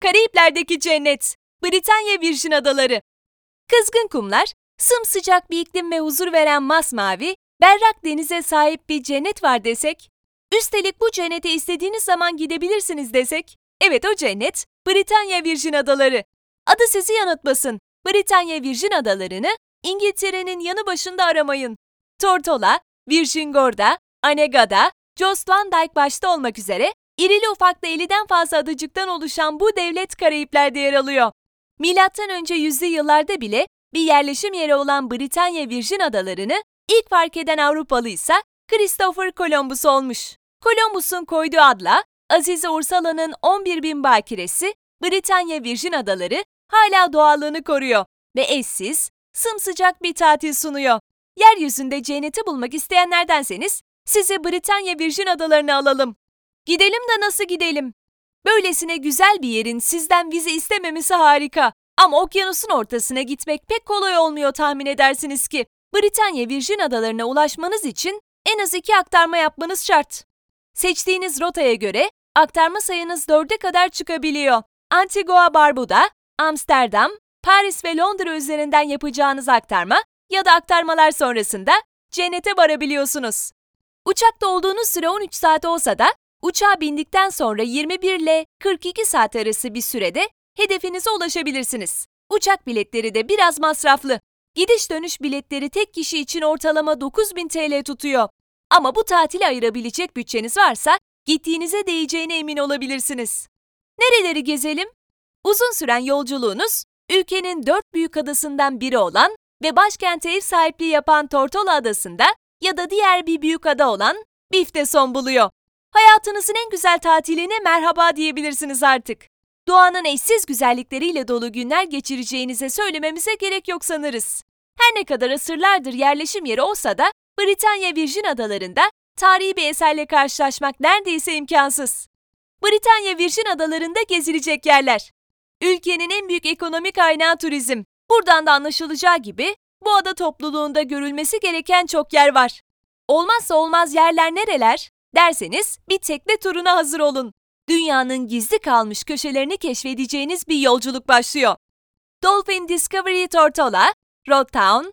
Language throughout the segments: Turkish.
Karayipler'deki cennet, Britanya Virgin Adaları. Kızgın kumlar, sımsıcak bir iklim ve huzur veren masmavi, berrak denize sahip bir cennet var desek, üstelik bu cennete istediğiniz zaman gidebilirsiniz desek, evet o cennet Britanya Virgin Adaları. Adı sizi yanıltmasın. Britanya Virgin Adaları'nı İngiltere'nin yanı başında aramayın. Tortola, Virgin Gorda, Anegada, Jost Van Dyke başta olmak üzere irili ufaklı 50'den fazla adacıktan oluşan bu devlet Karayipler'de yer alıyor. Milattan önce yüzlü yıllarda bile bir yerleşim yeri olan Britanya Virgin Adaları'nı ilk fark eden Avrupalı ise Christopher Columbus olmuş. Columbus'un koyduğu adla Azize Ursala'nın 11 bin bakiresi Britanya Virgin Adaları hala doğallığını koruyor ve eşsiz, sımsıcak bir tatil sunuyor. Yeryüzünde cenneti bulmak isteyenlerdenseniz sizi Britanya Virgin Adalarına alalım. Gidelim de nasıl gidelim? Böylesine güzel bir yerin sizden vize istememesi harika. Ama okyanusun ortasına gitmek pek kolay olmuyor tahmin edersiniz ki. Britanya Virgin Adalarına ulaşmanız için en az iki aktarma yapmanız şart. Seçtiğiniz rotaya göre aktarma sayınız dörde kadar çıkabiliyor. Antigua Barbuda, Amsterdam, Paris ve Londra üzerinden yapacağınız aktarma ya da aktarmalar sonrasında cennete varabiliyorsunuz. Uçakta olduğunuz süre 13 saat olsa da uçağa bindikten sonra 21 ile 42 saat arası bir sürede hedefinize ulaşabilirsiniz. Uçak biletleri de biraz masraflı. Gidiş dönüş biletleri tek kişi için ortalama 9000 TL tutuyor. Ama bu tatile ayırabilecek bütçeniz varsa gittiğinize değeceğine emin olabilirsiniz. Nereleri gezelim? Uzun süren yolculuğunuz ülkenin dört büyük adasından biri olan ve başkente ev sahipliği yapan Tortola Adası'nda ya da diğer bir büyük ada olan Bif'te son buluyor. Hayatınızın en güzel tatiline merhaba diyebilirsiniz artık. Doğanın eşsiz güzellikleriyle dolu günler geçireceğinize söylememize gerek yok sanırız. Her ne kadar asırlardır yerleşim yeri olsa da Britanya Virgin Adaları'nda tarihi bir eserle karşılaşmak neredeyse imkansız. Britanya Virgin Adaları'nda gezilecek yerler. Ülkenin en büyük ekonomik kaynağı turizm. Buradan da anlaşılacağı gibi bu ada topluluğunda görülmesi gereken çok yer var. Olmazsa olmaz yerler nereler? Derseniz bir tekne turuna hazır olun. Dünyanın gizli kalmış köşelerini keşfedeceğiniz bir yolculuk başlıyor. Dolphin Discovery Tortola, Road Town,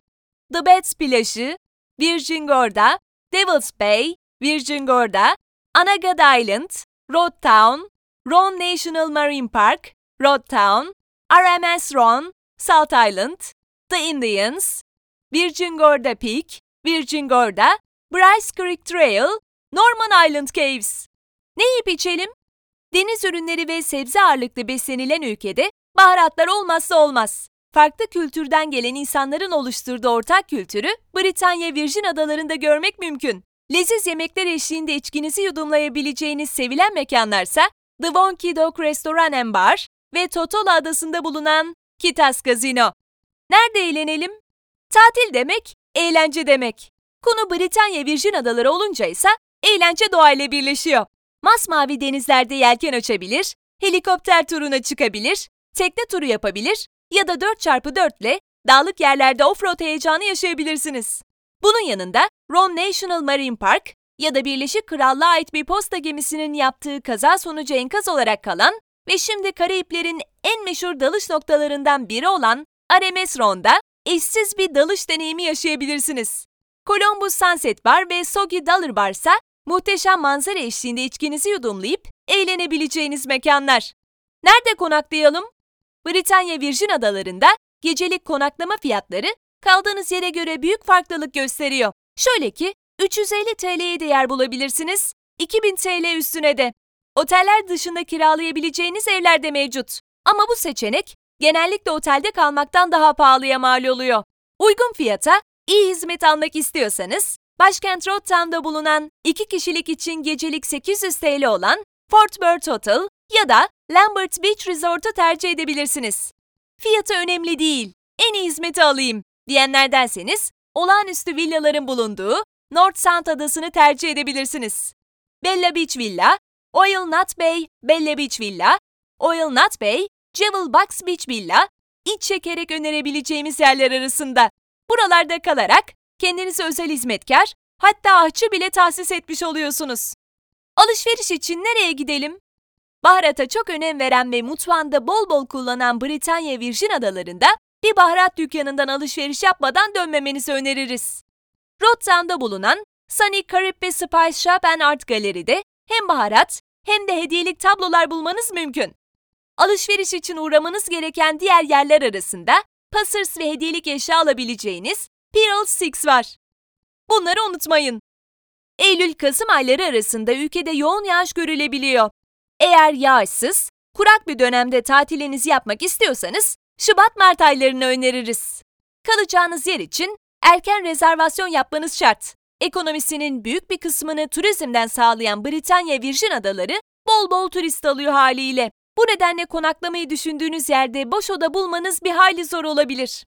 The Beds plajı, Virgin Gorda, Devil's Bay, Virgin Gorda, Anagada Island, Road Town, Ron National Marine Park, Road Town, RMS Ron, Salt Island, The Indians, Virgin Gorda Peak, Virgin Gorda, Bryce Creek Trail, Norman Island Caves. Ne yiyip içelim? Deniz ürünleri ve sebze ağırlıklı beslenilen ülkede baharatlar olmazsa olmaz. Farklı kültürden gelen insanların oluşturduğu ortak kültürü Britanya Virgin Adaları'nda görmek mümkün. Leziz yemekler eşliğinde içkinizi yudumlayabileceğiniz sevilen mekanlarsa The Wonky Dog Restaurant and Bar ve Totola Adası'nda bulunan Kitas Casino. Nerede eğlenelim? Tatil demek, eğlence demek. Konu Britanya Virgin Adaları olunca ise eğlence doğayla birleşiyor. Masmavi denizlerde yelken açabilir, helikopter turuna çıkabilir, tekne turu yapabilir ya da 4x4 ile dağlık yerlerde offroad heyecanı yaşayabilirsiniz. Bunun yanında Ron National Marine Park ya da Birleşik Krallığa ait bir posta gemisinin yaptığı kaza sonucu enkaz olarak kalan ve şimdi Karayiplerin en meşhur dalış noktalarından biri olan RMS Ron'da eşsiz bir dalış deneyimi yaşayabilirsiniz. Columbus Sunset Bar ve Soggy Dollar Bar ise muhteşem manzara eşliğinde içkinizi yudumlayıp eğlenebileceğiniz mekanlar. Nerede konaklayalım? Britanya Virgin Adaları'nda gecelik konaklama fiyatları kaldığınız yere göre büyük farklılık gösteriyor. Şöyle ki 350 TL'ye de yer bulabilirsiniz, 2000 TL üstüne de. Oteller dışında kiralayabileceğiniz evler de mevcut. Ama bu seçenek genellikle otelde kalmaktan daha pahalıya mal oluyor. Uygun fiyata iyi hizmet almak istiyorsanız, başkent Town'da bulunan 2 kişilik için gecelik 800 TL olan Fort Worth Hotel ya da Lambert Beach Resort'u tercih edebilirsiniz. Fiyatı önemli değil, en iyi hizmeti alayım diyenlerdenseniz olağanüstü villaların bulunduğu North Sound adasını tercih edebilirsiniz. Bella Beach Villa, Oil Nut Bay, Bella Beach Villa, Oil Nut Bay, Jewel Box Beach Villa, iç çekerek önerebileceğimiz yerler arasında. Buralarda kalarak kendinize özel hizmetkar, hatta ahçı bile tahsis etmiş oluyorsunuz. Alışveriş için nereye gidelim? Baharata çok önem veren ve mutfağında bol bol kullanan Britanya Virgin Adaları'nda bir baharat dükkanından alışveriş yapmadan dönmemenizi öneririz. Rotterdam'da bulunan Sunny Carib ve Spice Shop and Art Gallery'de hem baharat hem de hediyelik tablolar bulmanız mümkün. Alışveriş için uğramanız gereken diğer yerler arasında Passers ve hediyelik eşya alabileceğiniz Pearl Six var. Bunları unutmayın. Eylül-Kasım ayları arasında ülkede yoğun yağış görülebiliyor. Eğer yağışsız, kurak bir dönemde tatilinizi yapmak istiyorsanız Şubat-Mart aylarını öneririz. Kalacağınız yer için erken rezervasyon yapmanız şart. Ekonomisinin büyük bir kısmını turizmden sağlayan Britanya Virgin Adaları bol bol turist alıyor haliyle. Bu nedenle konaklamayı düşündüğünüz yerde boş oda bulmanız bir hayli zor olabilir.